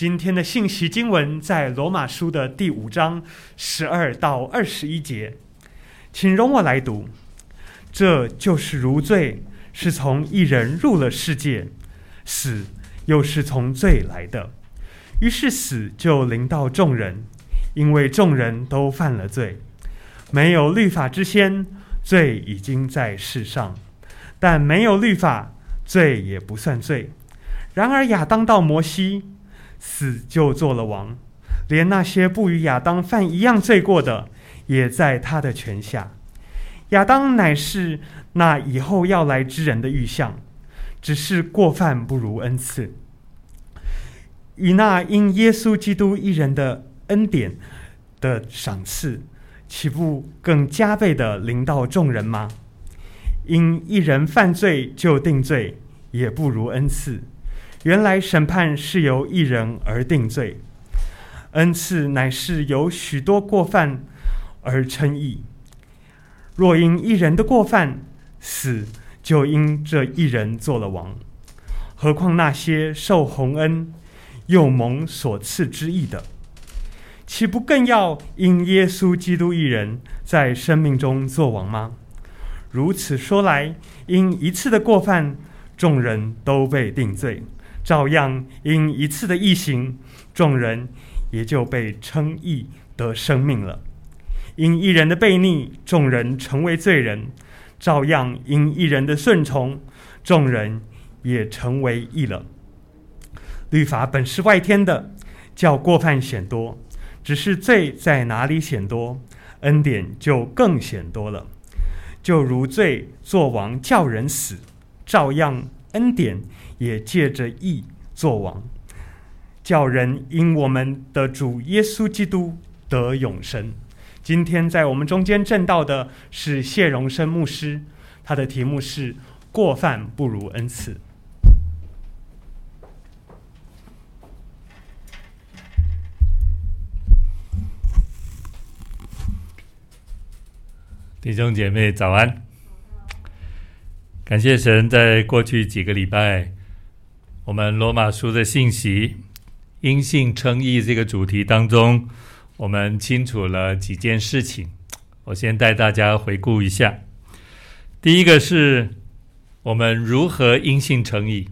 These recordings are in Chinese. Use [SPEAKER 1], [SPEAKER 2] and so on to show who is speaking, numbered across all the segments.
[SPEAKER 1] 今天的信息经文在罗马书的第五章十二到二十一节，请容我来读。这就是如罪是从一人入了世界，死又是从罪来的，于是死就临到众人，因为众人都犯了罪。没有律法之先，罪已经在世上，但没有律法，罪也不算罪。然而亚当到摩西，死就做了王，连那些不与亚当犯一样罪过的，也在他的权下。亚当乃是那以后要来之人的预像，只是过犯不如恩赐，与那因耶稣基督一人的恩典的赏赐。岂不更加倍的临到众人吗？因一人犯罪就定罪，也不如恩赐。原来审判是由一人而定罪，恩赐乃是由许多过犯而称义。若因一人的过犯，死就因这一人做了王，何况那些受洪恩又蒙所赐之义的？岂不更要因耶稣基督一人在生命中作王吗？如此说来，因一次的过犯，众人都被定罪；照样因一次的异行，众人也就被称义得生命了。因一人的悖逆，众人成为罪人；照样因一人的顺从，众人也成为义了。律法本是外天的，叫过犯显多。只是罪在哪里显多，恩典就更显多了。就如罪作王叫人死，照样恩典也借着义作王，叫人因我们的主耶稣基督得永生。今天在我们中间证道的是谢荣生牧师，他的题目是“过犯不如恩赐”。
[SPEAKER 2] 弟兄姐妹早安！感谢神，在过去几个礼拜，我们罗马书的信息“因信称义”这个主题当中，我们清楚了几件事情。我先带大家回顾一下。第一个是我们如何因信称义，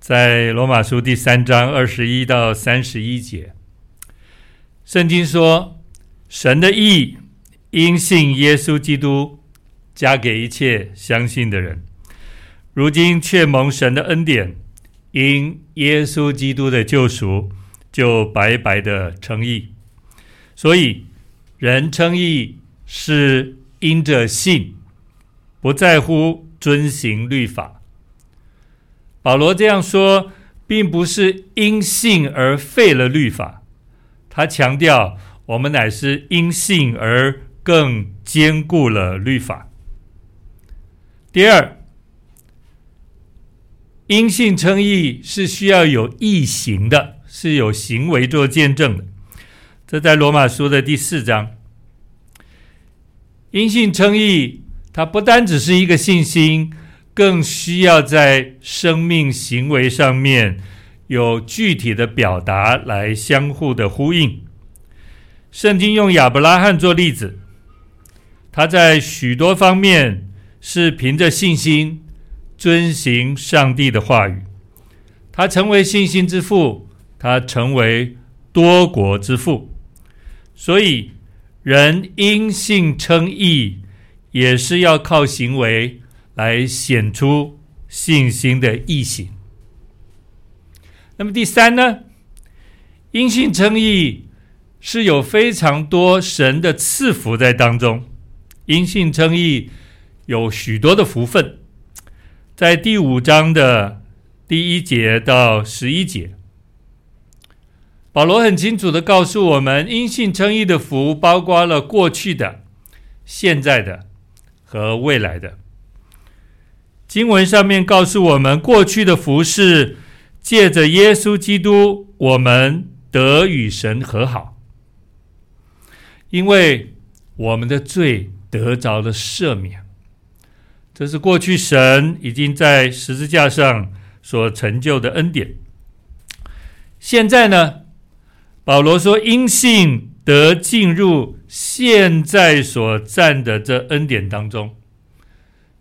[SPEAKER 2] 在罗马书第三章二十一到三十一节，圣经说：“神的义。”因信耶稣基督，加给一切相信的人，如今却蒙神的恩典，因耶稣基督的救赎，就白白的称义。所以，人称义是因着信，不在乎遵行律法。保罗这样说，并不是因信而废了律法，他强调，我们乃是因信而。更坚固了律法。第二，因信称义是需要有义行的，是有行为做见证的。这在罗马书的第四章。因信称义，它不单只是一个信心，更需要在生命行为上面有具体的表达来相互的呼应。圣经用亚伯拉罕做例子。他在许多方面是凭着信心遵行上帝的话语，他成为信心之父，他成为多国之父。所以，人因信称义，也是要靠行为来显出信心的义行。那么第三呢？因信称义是有非常多神的赐福在当中。因信称义有许多的福分，在第五章的第一节到十一节，保罗很清楚的告诉我们，因信称义的福包括了过去的、现在的和未来的。经文上面告诉我们，过去的福是借着耶稣基督，我们得与神和好，因为我们的罪。得着了赦免，这是过去神已经在十字架上所成就的恩典。现在呢，保罗说，因信得进入现在所站的这恩典当中，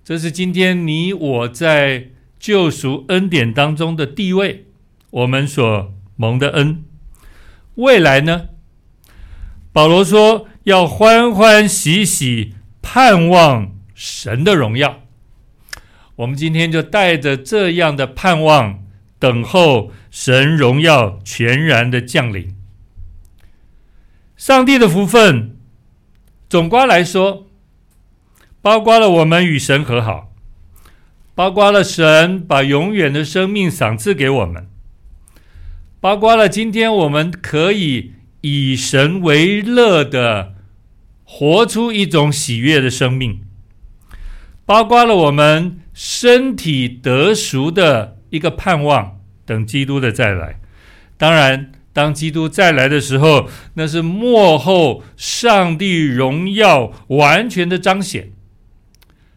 [SPEAKER 2] 这是今天你我在救赎恩典当中的地位，我们所蒙的恩。未来呢，保罗说要欢欢喜喜盼望神的荣耀。我们今天就带着这样的盼望，等候神荣耀全然的降临。上帝的福分，总括来说，包括了我们与神和好，包括了神把永远的生命赏赐给我们，包括了今天我们可以以神为乐的活出一种喜悦的生命，包括了我们身体得赎的一个盼望，等基督的再来。当然。当基督再来的时候，那是末后上帝荣耀完全的彰显，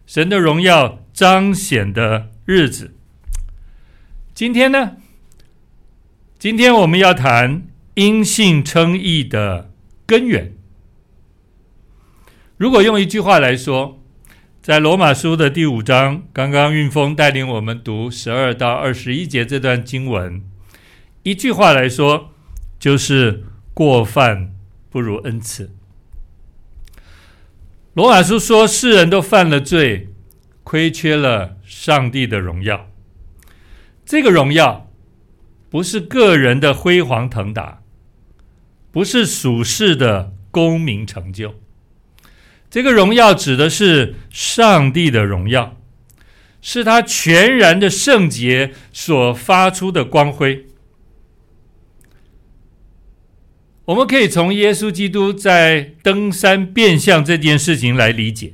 [SPEAKER 2] 神的荣耀彰显的日子。今天呢？今天我们要谈因信称义的根源。如果用一句话来说，在罗马书的第五章，刚刚运峰带领我们读十二到二十一节这段经文，一句话来说。就是过犯不如恩赐。罗马书说，世人都犯了罪，亏缺了上帝的荣耀。这个荣耀不是个人的辉煌腾达，不是属世的功名成就。这个荣耀指的是上帝的荣耀，是他全然的圣洁所发出的光辉。我们可以从耶稣基督在登山变相这件事情来理解。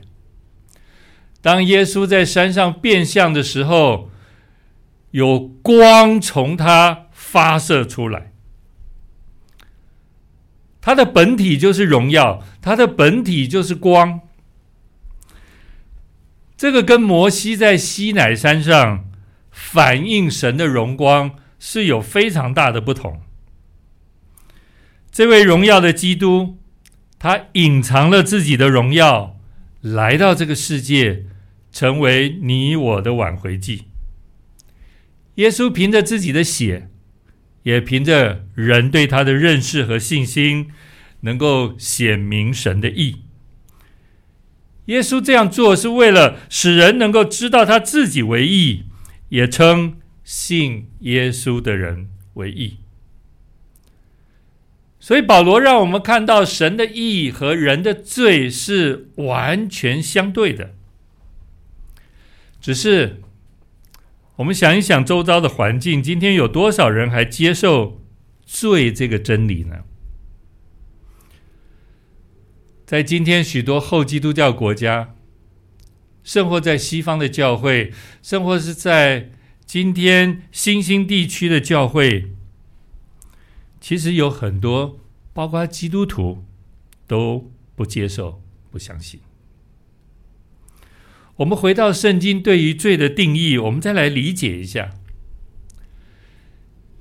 [SPEAKER 2] 当耶稣在山上变相的时候，有光从他发射出来，他的本体就是荣耀，他的本体就是光。这个跟摩西在西乃山上反映神的荣光是有非常大的不同。这位荣耀的基督，他隐藏了自己的荣耀，来到这个世界，成为你我的挽回祭。耶稣凭着自己的血，也凭着人对他的认识和信心，能够显明神的义。耶稣这样做是为了使人能够知道他自己为义，也称信耶稣的人为义。所以保罗让我们看到神的义和人的罪是完全相对的。只是我们想一想周遭的环境，今天有多少人还接受罪这个真理呢？在今天许多后基督教国家，生活在西方的教会，生活是在今天新兴地区的教会。其实有很多，包括基督徒，都不接受、不相信。我们回到圣经对于罪的定义，我们再来理解一下。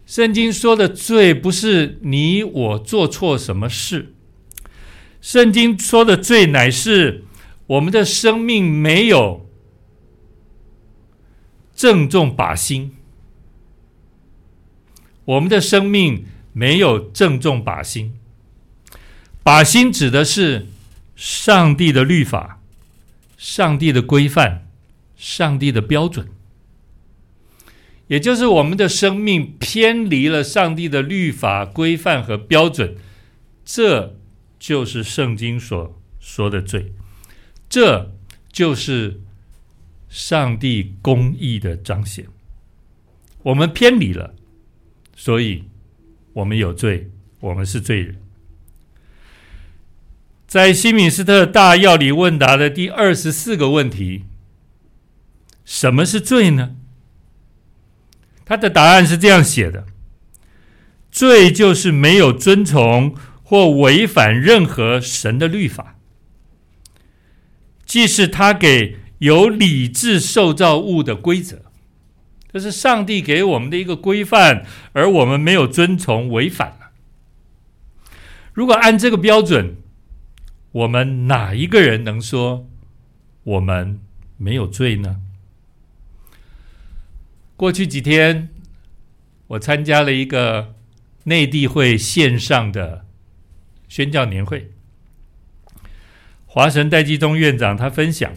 [SPEAKER 2] 圣经说的罪，不是你我做错什么事。圣经说的罪，乃是我们的生命没有正中靶心，我们的生命。没有正中靶心，靶心指的是上帝的律法、上帝的规范、上帝的标准，也就是我们的生命偏离了上帝的律法、规范和标准，这就是圣经所说的罪，这就是上帝公义的彰显。我们偏离了，所以。我们有罪，我们是罪人。在西敏斯特大要理问答的第二十四个问题：什么是罪呢？他的答案是这样写的：罪就是没有遵从或违反任何神的律法，既是他给有理智受造物的规则。这是上帝给我们的一个规范，而我们没有遵从，违反了。如果按这个标准，我们哪一个人能说我们没有罪呢？过去几天，我参加了一个内地会线上的宣教年会。华神戴基宗院长他分享，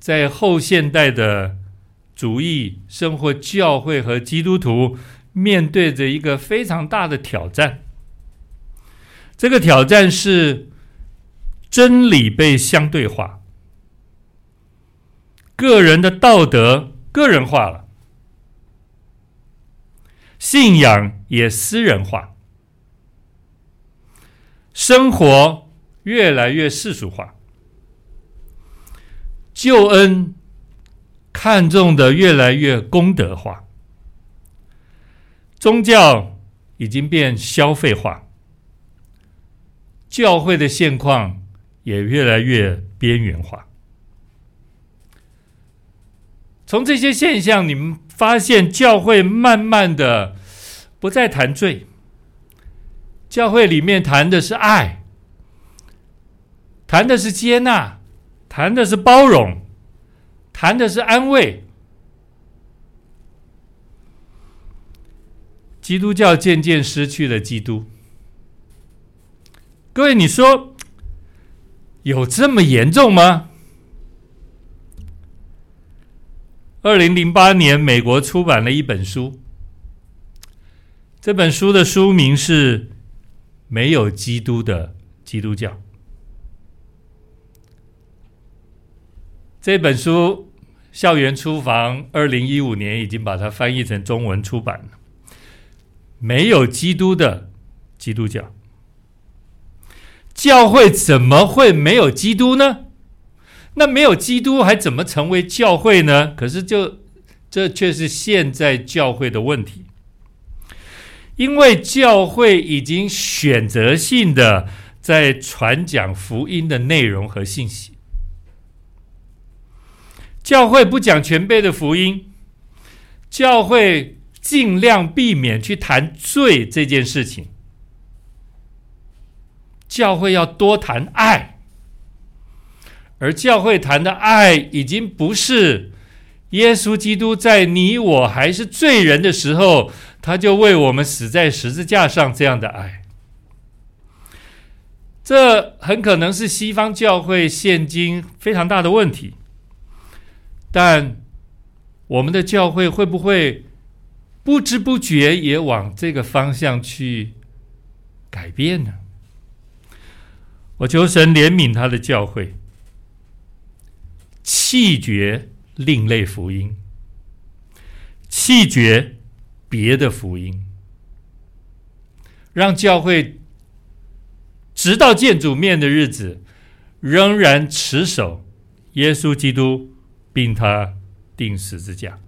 [SPEAKER 2] 在后现代的主义生活，教会和基督徒面对着一个非常大的挑战。这个挑战是真理被相对化，个人的道德个人化了。信仰也私人化，生活越来越世俗化，救恩看重的越来越功德化，宗教已经变消费化，教会的现况也越来越边缘化。从这些现象，你们。发现教会慢慢的不再谈罪，教会里面谈的是爱，谈的是接纳，谈的是包容，谈的是安慰。基督教渐渐失去了基督。各位，你说有这么严重吗？二零零八年，美国出版了一本书。这本书的书名是《没有基督的基督教》。这本书，校园厨房二零一五年已经把它翻译成中文出版了。没有基督的基督教，教会怎么会没有基督呢？那没有基督还怎么成为教会呢？可是就这却是现在教会的问题，因为教会已经选择性的在传讲福音的内容和信息，教会不讲全备的福音，教会尽量避免去谈罪这件事情，教会要多谈爱。而教会谈的爱，已经不是耶稣基督在你我还是罪人的时候，他就为我们死在十字架上这样的爱。这很可能是西方教会现今非常大的问题。但我们的教会会不会不知不觉也往这个方向去改变呢？我求神怜悯他的教会。弃绝另类福音，弃绝别的福音，让教会直到见主面的日子，仍然持守耶稣基督，并他钉十字架。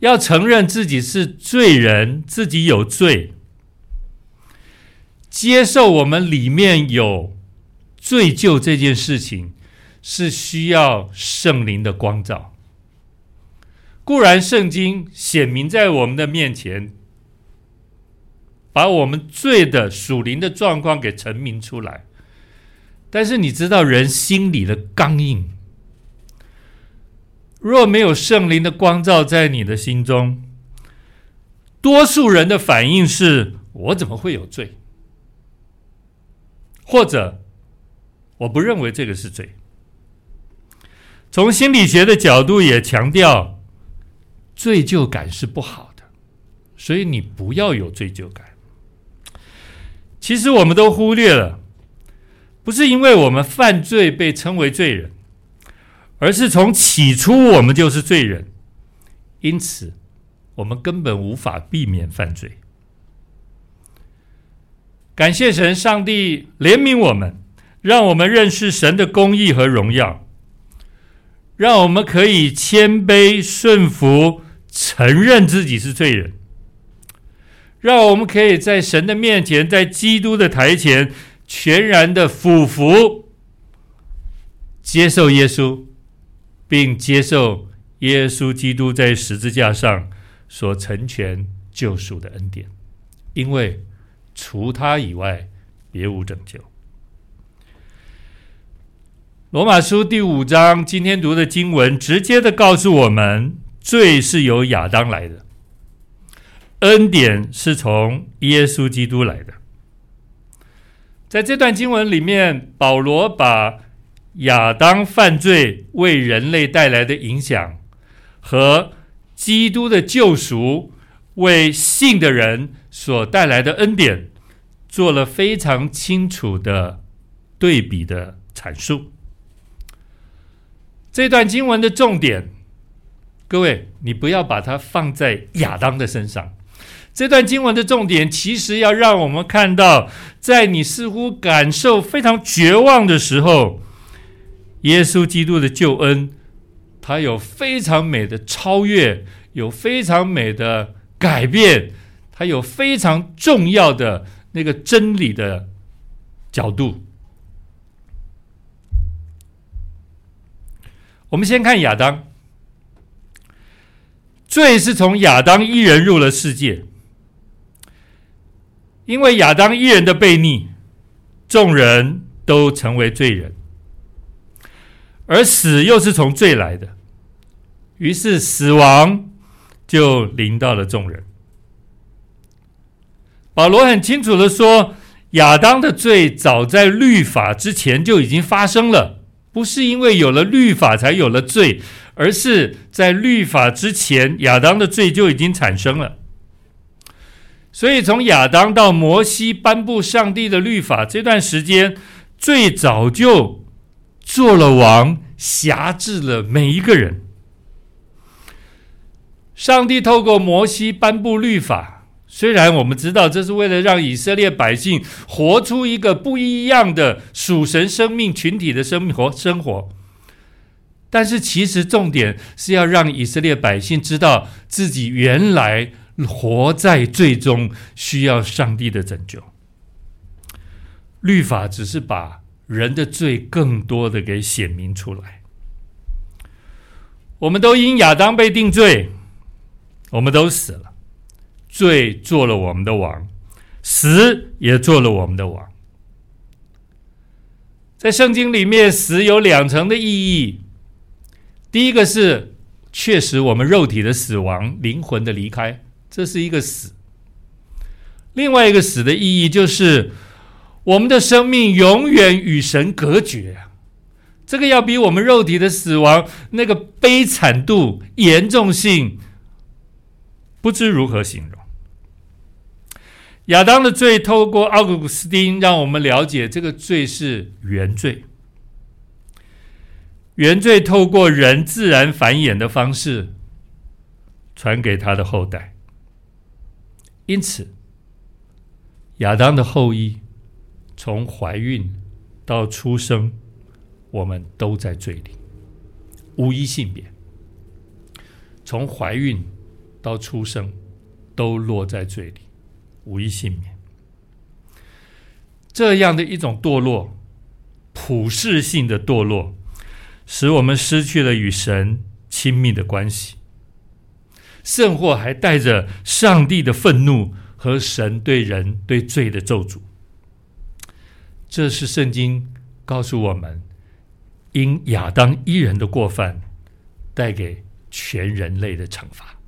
[SPEAKER 2] 要承认自己是罪人，自己有罪，接受我们里面有罪疚这件事情。是需要圣灵的光照。固然，圣经显明在我们的面前，把我们罪的属灵的状况给陈明出来。但是，你知道人心里的刚硬，若没有圣灵的光照在你的心中，多数人的反应是：我怎么会有罪？或者，我不认为这个是罪。从心理学的角度也强调，罪疚感是不好的，所以你不要有罪疚感。其实我们都忽略了，不是因为我们犯罪被称为罪人，而是从起初我们就是罪人，因此我们根本无法避免犯罪。感谢神，上帝怜悯我们，让我们认识神的公义和荣耀。让我们可以谦卑顺服，承认自己是罪人；让我们可以在神的面前，在基督的台前，全然的俯伏，接受耶稣，并接受耶稣基督在十字架上所成全救赎的恩典，因为除他以外，别无拯救。罗马书第五章今天读的经文，直接的告诉我们，罪是由亚当来的，恩典是从耶稣基督来的。在这段经文里面，保罗把亚当犯罪为人类带来的影响，和基督的救赎为信的人所带来的恩典，做了非常清楚的对比的阐述。这段经文的重点，各位，你不要把它放在亚当的身上。这段经文的重点，其实要让我们看到，在你似乎感受非常绝望的时候，耶稣基督的救恩，他有非常美的超越，有非常美的改变，它有非常重要的那个真理的角度。我们先看亚当，罪是从亚当一人入了世界，因为亚当一人的悖逆，众人都成为罪人，而死又是从罪来的，于是死亡就临到了众人。保罗很清楚的说，亚当的罪早在律法之前就已经发生了。不是因为有了律法才有了罪，而是在律法之前，亚当的罪就已经产生了。所以从亚当到摩西颁布上帝的律法这段时间，最早就做了王，辖制了每一个人。上帝透过摩西颁布律法。虽然我们知道这是为了让以色列百姓活出一个不一样的属神生命群体的生活生活，但是其实重点是要让以色列百姓知道自己原来活在罪中，需要上帝的拯救。律法只是把人的罪更多的给显明出来。我们都因亚当被定罪，我们都死了。罪做了我们的王，死也做了我们的王。在圣经里面，死有两层的意义。第一个是确实我们肉体的死亡，灵魂的离开，这是一个死。另外一个死的意义就是我们的生命永远与神隔绝。这个要比我们肉体的死亡那个悲惨度、严重性，不知如何形容。亚当的罪，透过奥古斯丁，让我们了解这个罪是原罪。原罪透过人自然繁衍的方式传给他的后代，因此亚当的后裔从怀孕到出生，我们都在罪里，无一幸免。从怀孕到出生，都落在罪里。无一幸免。这样的一种堕落，普世性的堕落，使我们失去了与神亲密的关系，甚或还带着上帝的愤怒和神对人对罪的咒诅。这是圣经告诉我们，因亚当一人的过犯，带给全人类的惩罚。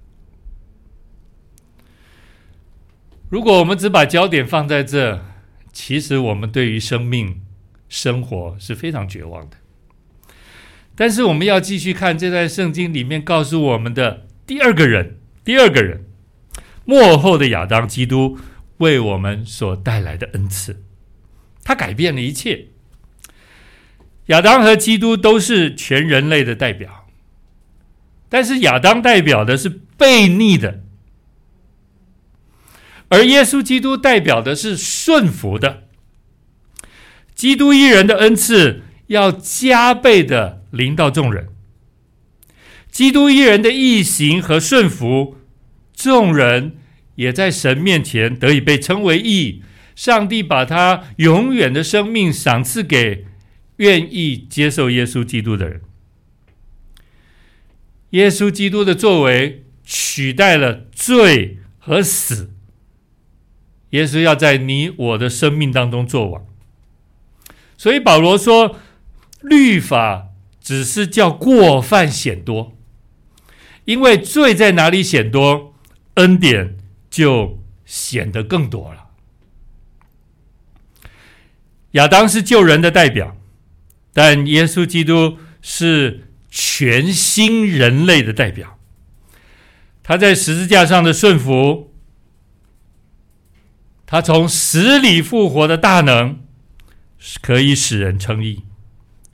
[SPEAKER 2] 如果我们只把焦点放在这，其实我们对于生命、生活是非常绝望的。但是我们要继续看这段圣经里面告诉我们的第二个人，第二个人，末后的亚当基督为我们所带来的恩赐，他改变了一切。亚当和基督都是全人类的代表，但是亚当代表的是悖逆的。而耶稣基督代表的是顺服的，基督一人的恩赐要加倍的临到众人，基督一人的义行和顺服，众人也在神面前得以被称为义，上帝把他永远的生命赏赐给愿意接受耶稣基督的人。耶稣基督的作为取代了罪和死。耶稣要在你我的生命当中作王。所以保罗说，律法只是叫过犯显多，因为罪在哪里显多，恩典就显得更多了。亚当是旧人的代表，但耶稣基督是全新人类的代表。他在十字架上的顺服，他从死里复活的大能，可以使人称义，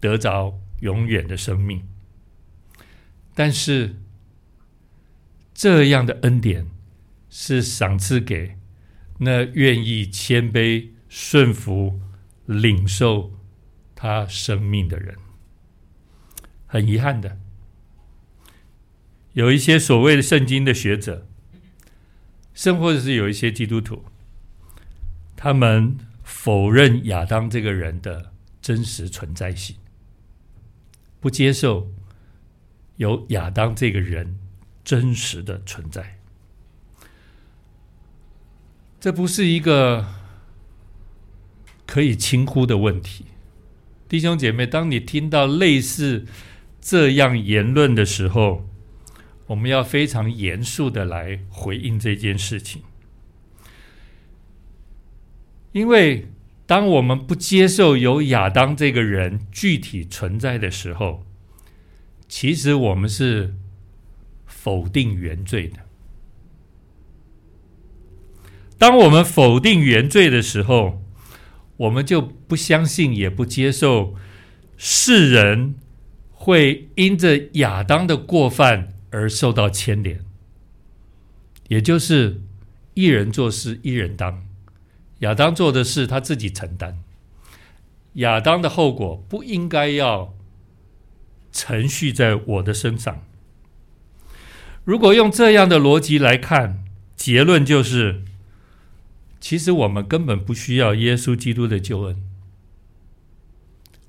[SPEAKER 2] 得着永远的生命。但是，这样的恩典是赏赐给那愿意谦卑顺服。领受他生命的人，很遗憾的，有一些所谓的圣经的学者，甚或者是有一些基督徒，他们否认亚当这个人的真实存在性，不接受有亚当这个人真实的存在，这不是一个。可以轻忽的问题，弟兄姐妹，当你听到类似这样言论的时候，我们要非常严肃的来回应这件事情。因为当我们不接受有亚当这个人具体存在的时候，其实我们是否定原罪的。当我们否定原罪的时候，我们就不相信，也不接受世人会因着亚当的过犯而受到牵连，也就是一人做事一人当，亚当做的事他自己承担，亚当的后果不应该要承续在我的身上。如果用这样的逻辑来看，结论就是。其实我们根本不需要耶稣基督的救恩，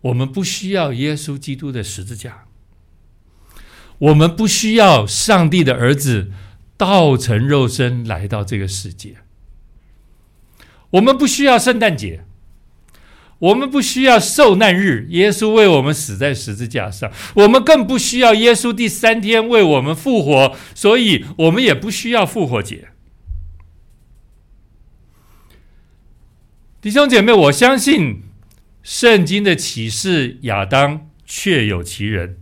[SPEAKER 2] 我们不需要耶稣基督的十字架，我们不需要上帝的儿子道成肉身来到这个世界，我们不需要圣诞节，我们不需要受难日，耶稣为我们死在十字架上，我们更不需要耶稣第三天为我们复活，所以我们也不需要复活节。弟兄姐妹，我相信圣经的启示，亚当确有其人，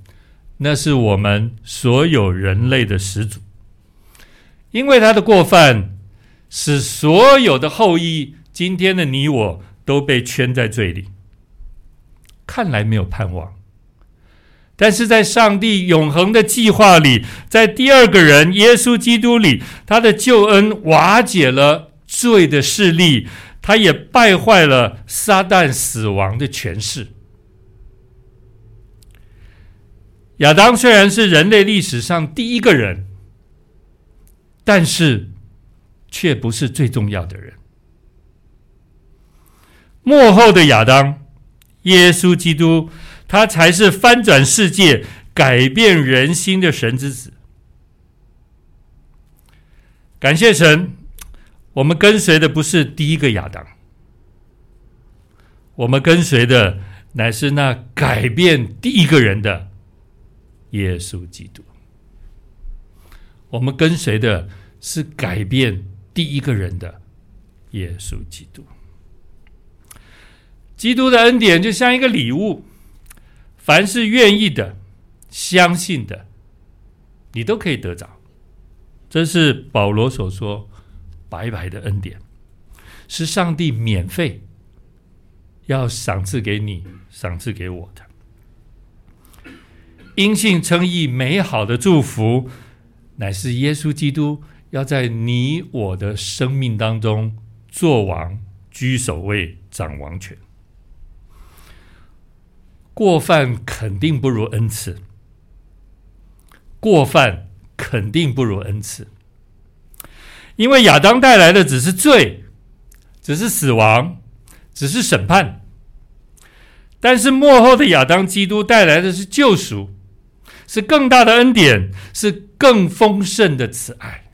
[SPEAKER 2] 那是我们所有人类的始祖。因为他的过犯，使所有的后裔，今天的你我都被圈在罪里，看来没有盼望。但是在上帝永恒的计划里，在第二个人耶稣基督里，他的救恩瓦解了罪的势力。他也败坏了撒旦死亡的权势。亚当虽然是人类历史上第一个人，但是却不是最重要的人。幕后的亚当，耶稣基督，他才是翻转世界、改变人心的神之子。感谢神。我们跟随的不是第一个亚当，我们跟随的乃是那改变第一个人的耶稣基督。我们跟随的是改变第一个人的耶稣基督。基督的恩典就像一个礼物，凡是愿意的、相信的，你都可以得着。这是保罗所说。白白的恩典，是上帝免费要赏赐给你、赏赐给我的。因信称义美好的祝福，乃是耶稣基督要在你我的生命当中作王、居首位、掌王权。过犯肯定不如恩赐，过犯肯定不如恩赐。因为亚当带来的只是罪，只是死亡，只是审判；但是末后的亚当基督带来的是救赎，是更大的恩典，是更丰盛的慈爱。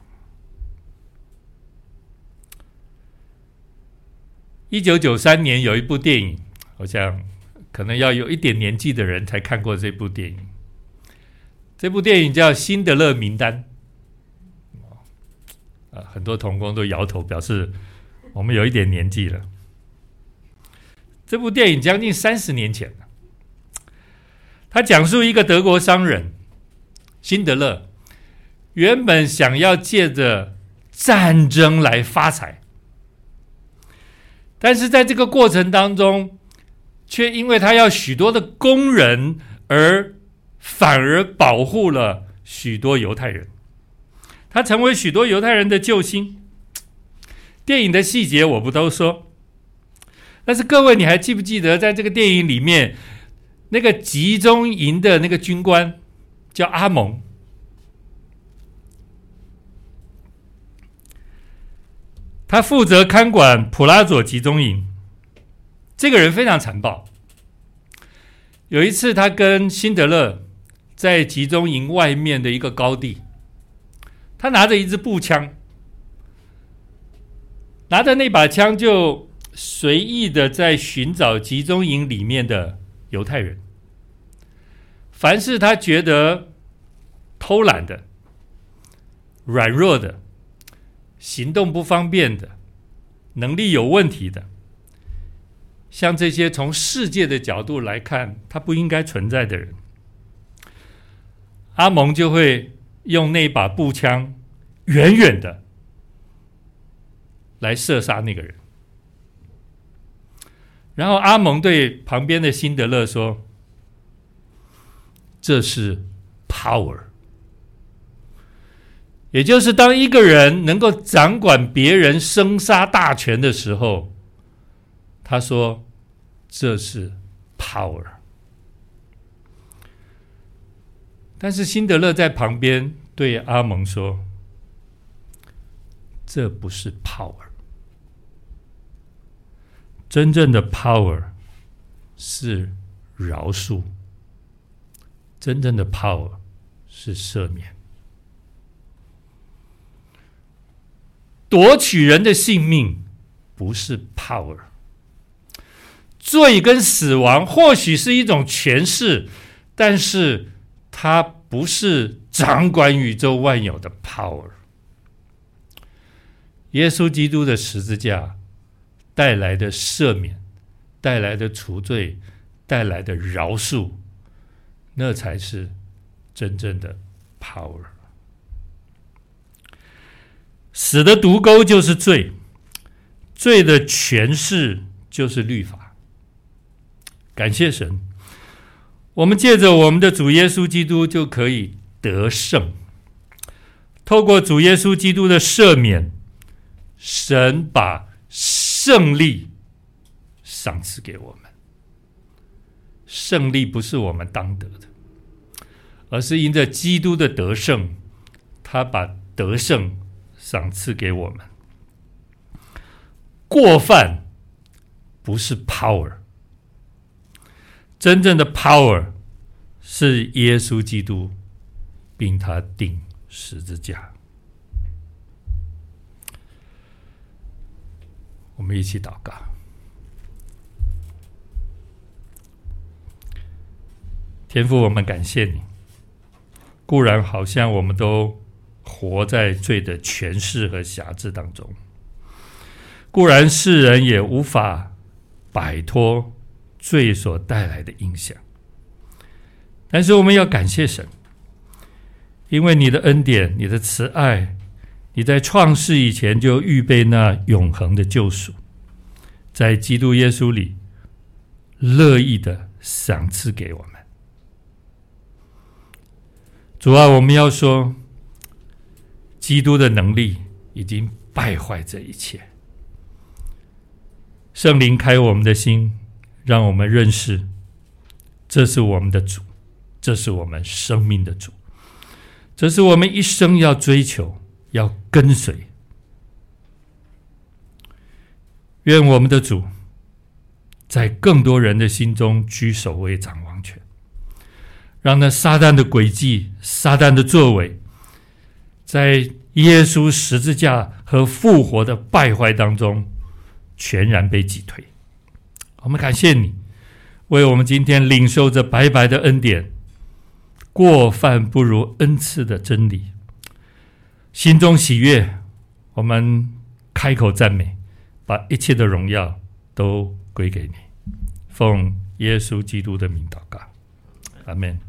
[SPEAKER 2] 一九九三年有一部电影，我想可能要有一点年纪的人才看过这部电影。这部电影叫《辛德勒名单》。啊，很多同工都摇头，表示我们有一点年纪了。这部电影将近三十年前。他讲述一个德国商人辛德勒，原本想要借着战争来发财，但是在这个过程当中，却因为他要许多的工人，而反而保护了许多犹太人。他成为许多犹太人的救星。电影的细节我不都说，但是各位，你还记不记得，在这个电影里面？那个集中营的那个军官叫阿蒙，他负责看管普拉佐集中营。这个人非常残暴。有一次，他跟辛德勒在集中营外面的一个高地，他拿着一支步枪，拿着那把枪就随意的在寻找集中营里面的。犹太人，凡是他觉得偷懒的、软弱的、行动不方便的、能力有问题的，像这些从世界的角度来看，他不应该存在的人，阿蒙就会用那把步枪远远的来射杀那个人。然后阿蒙对旁边的辛德勒说：“这是 power，也就是当一个人能够掌管别人生杀大权的时候，他说这是 power。但是辛德勒在旁边对阿蒙说：‘这不是 power。’”真正的 power 是饶恕，真正的 power 是赦免。夺取人的性命不是 power，罪跟死亡或许是一种诠释，但是它不是掌管宇宙万有的 power。耶稣基督的十字架。带来的赦免，带来的除罪，带来的饶恕，那才是真正的 power。死的毒钩就是罪，罪的诠释就是律法。感谢神，我们借着我们的主耶稣基督就可以得胜。透过主耶稣基督的赦免，神把。胜利赏赐给我们，胜利不是我们当得的，而是因着基督的得胜，他把得胜赏赐给我们。过犯不是 power，真正的 power 是耶稣基督，并他钉十字架。我们一起祷告，天父，我们感谢你。固然好像我们都活在罪的权势和辖制当中，固然世人也无法摆脱罪所带来的影响，但是我们要感谢神，因为你的恩典、你的慈爱。你在创世以前就预备那永恒的救赎，在基督耶稣里乐意的赏赐给我们。主啊，我们要说，基督的能力已经败坏这一切。圣灵开我们的心，让我们认识，这是我们的主，这是我们生命的主，这是我们一生要追求。要跟随，愿我们的主在更多人的心中居首位掌王权，让那撒旦的诡计、撒旦的作为，在耶稣十字架和复活的败坏当中，全然被击退。我们感谢你，为我们今天领受着白白的恩典，过犯不如恩赐的真理，心中喜悦，我们开口赞美，把一切的荣耀都归给你。奉耶稣基督的名祷告，阿门。